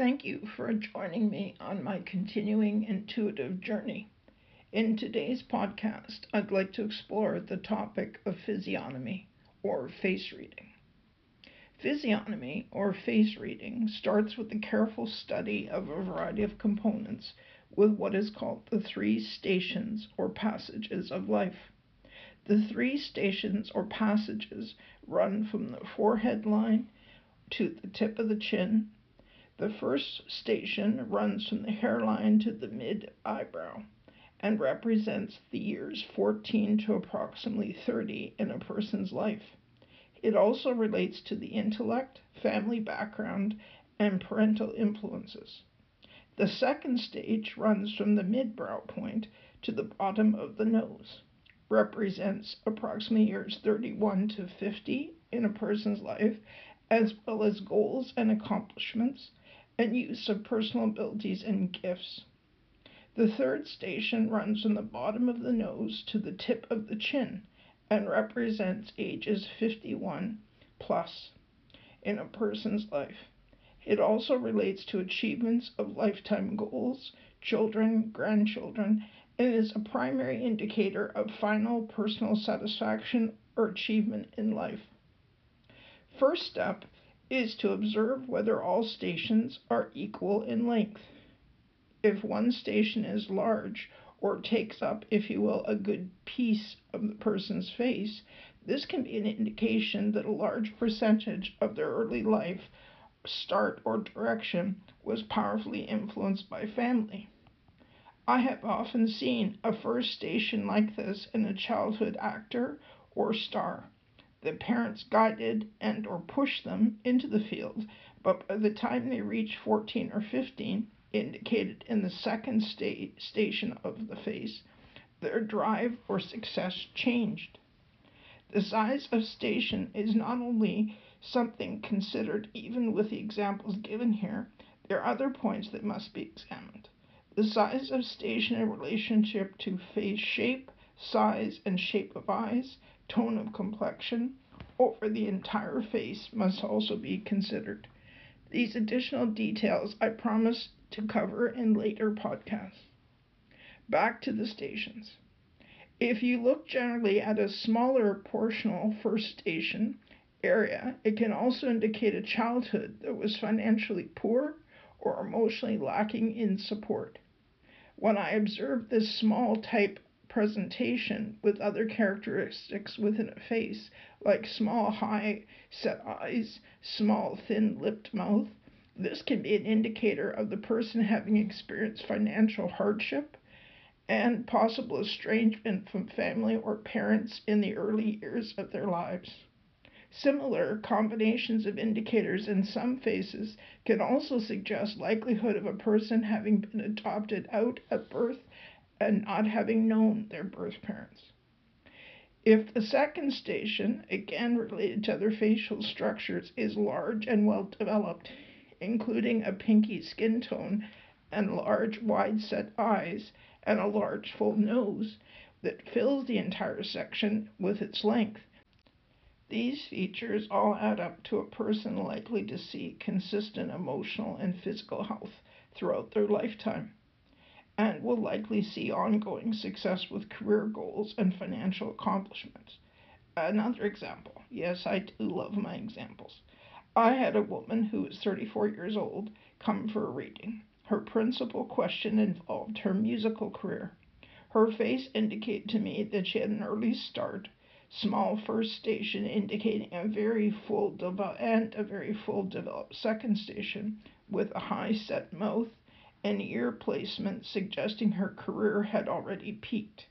Thank you for joining me on my continuing intuitive journey. In today's podcast, I'd like to explore the topic of physiognomy or face reading. Physiognomy or face reading starts with the careful study of a variety of components with what is called the three stations or passages of life. The three stations or passages run from the forehead line to the tip of the chin the first station runs from the hairline to the mid eyebrow and represents the years 14 to approximately 30 in a person's life. It also relates to the intellect, family background, and parental influences. The second stage runs from the midbrow point to the bottom of the nose, represents approximately years 31 to 50 in a person's life, as well as goals and accomplishments and use of personal abilities and gifts. The third station runs from the bottom of the nose to the tip of the chin and represents ages 51 plus in a person's life. It also relates to achievements of lifetime goals, children, grandchildren, and is a primary indicator of final personal satisfaction or achievement in life. First step is to observe whether all stations are equal in length. If one station is large, or takes up, if you will, a good piece of the person's face, this can be an indication that a large percentage of their early life start or direction was powerfully influenced by family. I have often seen a first station like this in a childhood actor or star the parents guided and or pushed them into the field, but by the time they reached 14 or 15, indicated in the second sta- station of the face, their drive or success changed. The size of station is not only something considered even with the examples given here, there are other points that must be examined. The size of station in relationship to face shape, size and shape of eyes, tone of complexion over the entire face must also be considered. These additional details I promise to cover in later podcasts. Back to the stations. If you look generally at a smaller portional first station area, it can also indicate a childhood that was financially poor or emotionally lacking in support. When I observe this small type presentation with other characteristics within a face, like small, high set eyes, small, thin lipped mouth. This can be an indicator of the person having experienced financial hardship and possible estrangement from family or parents in the early years of their lives. Similar combinations of indicators in some faces can also suggest likelihood of a person having been adopted out at birth and not having known their birth parents. If the second station, again related to other facial structures, is large and well developed, including a pinky skin tone and large wide set eyes and a large full nose that fills the entire section with its length, these features all add up to a person likely to see consistent emotional and physical health throughout their lifetime and will likely see ongoing success with career goals and financial accomplishments. Another example. Yes, I do love my examples. I had a woman who was 34 years old come for a reading. Her principal question involved her musical career. Her face indicated to me that she had an early start, small first station indicating a very full develop and a very full developed second station with a high set mouth and ear placement suggesting her career had already peaked.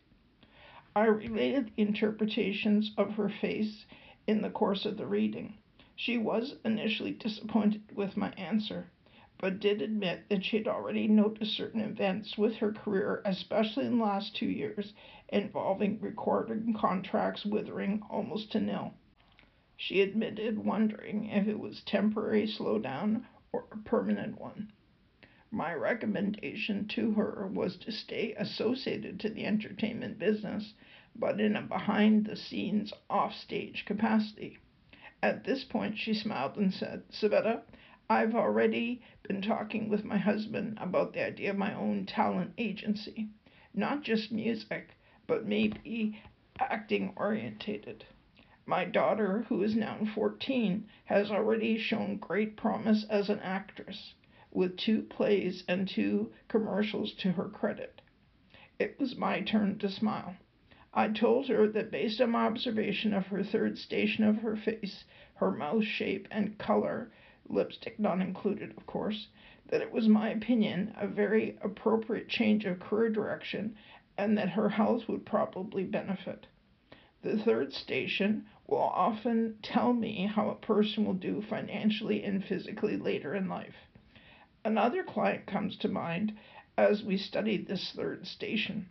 I related interpretations of her face in the course of the reading. She was initially disappointed with my answer, but did admit that she had already noticed certain events with her career, especially in the last two years, involving recording contracts withering almost to nil. She admitted wondering if it was temporary slowdown or a permanent one. My recommendation to her was to stay associated to the entertainment business, but in a behind the scenes, off stage capacity. At this point, she smiled and said, Savetta, I've already been talking with my husband about the idea of my own talent agency, not just music, but maybe acting orientated. My daughter, who is now 14, has already shown great promise as an actress, with two plays and two commercials to her credit. It was my turn to smile. I told her that based on my observation of her third station of her face, her mouth shape and color, lipstick not included, of course, that it was my opinion a very appropriate change of career direction and that her health would probably benefit. The third station will often tell me how a person will do financially and physically later in life. Another client comes to mind as we study this third station.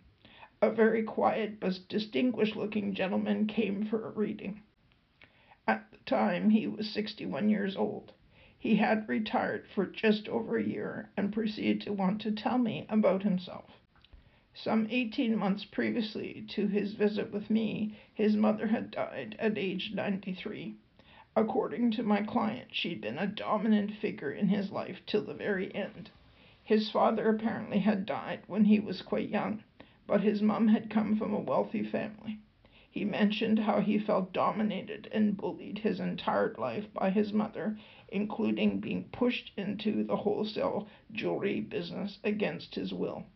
A very quiet but distinguished looking gentleman came for a reading. At the time, he was 61 years old. He had retired for just over a year and proceeded to want to tell me about himself. Some 18 months previously to his visit with me, his mother had died at age 93. According to my client, she'd been a dominant figure in his life till the very end. His father apparently had died when he was quite young, but his mum had come from a wealthy family. He mentioned how he felt dominated and bullied his entire life by his mother, including being pushed into the wholesale jewelry business against his will.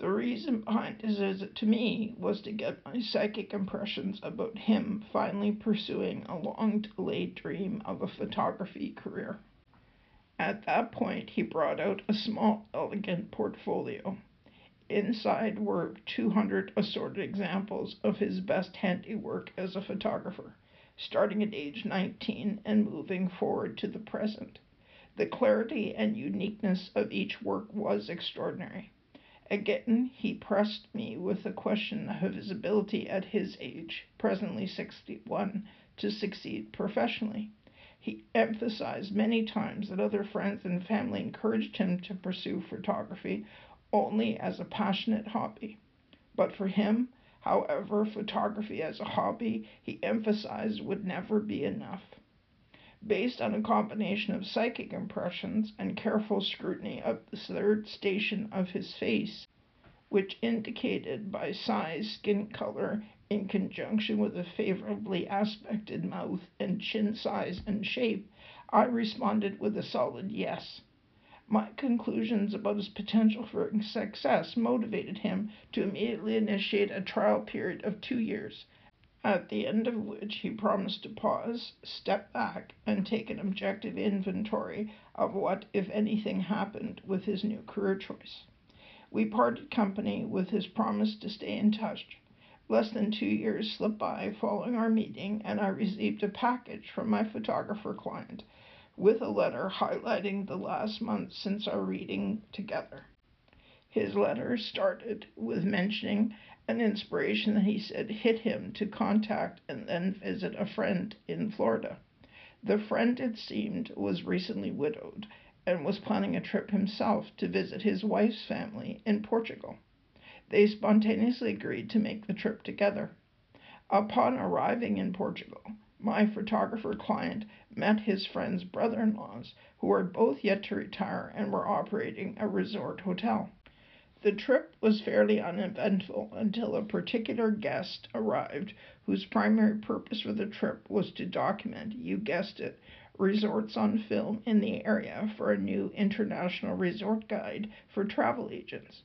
The reason behind his visit to me was to get my psychic impressions about him finally pursuing a long delayed dream of a photography career. At that point, he brought out a small, elegant portfolio. Inside were 200 assorted examples of his best handiwork as a photographer, starting at age 19 and moving forward to the present. The clarity and uniqueness of each work was extraordinary. Again, he pressed me with the question of his ability at his age, presently 61, to succeed professionally. He emphasized many times that other friends and family encouraged him to pursue photography only as a passionate hobby. But for him, however, photography as a hobby, he emphasized, would never be enough based on a combination of psychic impressions and careful scrutiny of the third station of his face, which indicated by size, skin color, in conjunction with a favorably aspected mouth and chin size and shape, I responded with a solid yes. My conclusions about his potential for success motivated him to immediately initiate a trial period of two years at the end of which he promised to pause, step back, and take an objective inventory of what, if anything, happened with his new career choice. We parted company with his promise to stay in touch. Less than two years slipped by following our meeting, and I received a package from my photographer client with a letter highlighting the last month since our reading together. His letter started with mentioning an inspiration that he said hit him to contact and then visit a friend in Florida. The friend, it seemed, was recently widowed and was planning a trip himself to visit his wife's family in Portugal. They spontaneously agreed to make the trip together. Upon arriving in Portugal, my photographer client met his friend's brother in laws, who were both yet to retire and were operating a resort hotel. The trip was fairly uneventful until a particular guest arrived whose primary purpose for the trip was to document, you guessed it, resorts on film in the area for a new international resort guide for travel agents.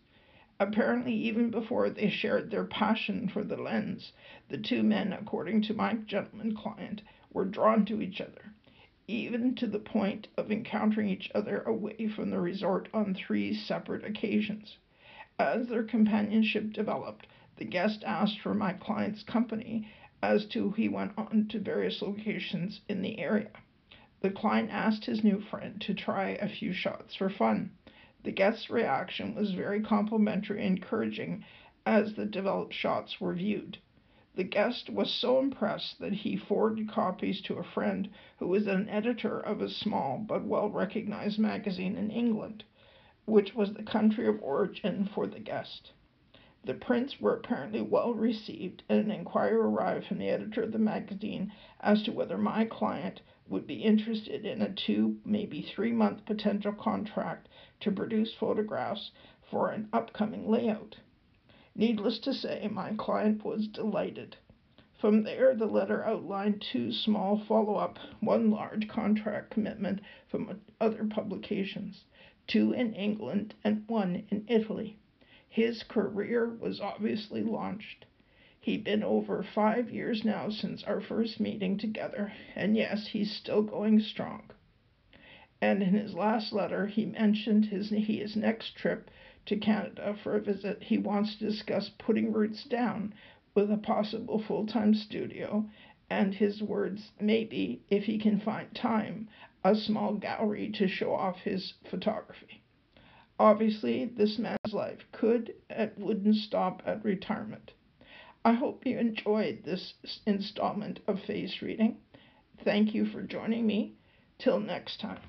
Apparently, even before they shared their passion for the lens, the two men, according to my gentleman client, were drawn to each other, even to the point of encountering each other away from the resort on three separate occasions. As their companionship developed, the guest asked for my client's company as to he went on to various locations in the area. The client asked his new friend to try a few shots for fun. The guest's reaction was very complimentary and encouraging as the developed shots were viewed. The guest was so impressed that he forwarded copies to a friend who was an editor of a small but well recognized magazine in England which was the country of origin for the guest. The prints were apparently well received, and an inquiry arrived from the editor of the magazine as to whether my client would be interested in a two, maybe three month potential contract to produce photographs for an upcoming layout. Needless to say, my client was delighted. From there, the letter outlined two small follow up, one large contract commitment from other publications, two in England and one in Italy. His career was obviously launched. He'd been over five years now since our first meeting together, and yes, he's still going strong. And in his last letter, he mentioned his, his next trip to Canada for a visit. He wants to discuss putting roots down with a possible full time studio, and his words, maybe, if he can find time, a small gallery to show off his photography. Obviously, this man's life could and wouldn't stop at retirement. I hope you enjoyed this installment of Face Reading. Thank you for joining me. Till next time.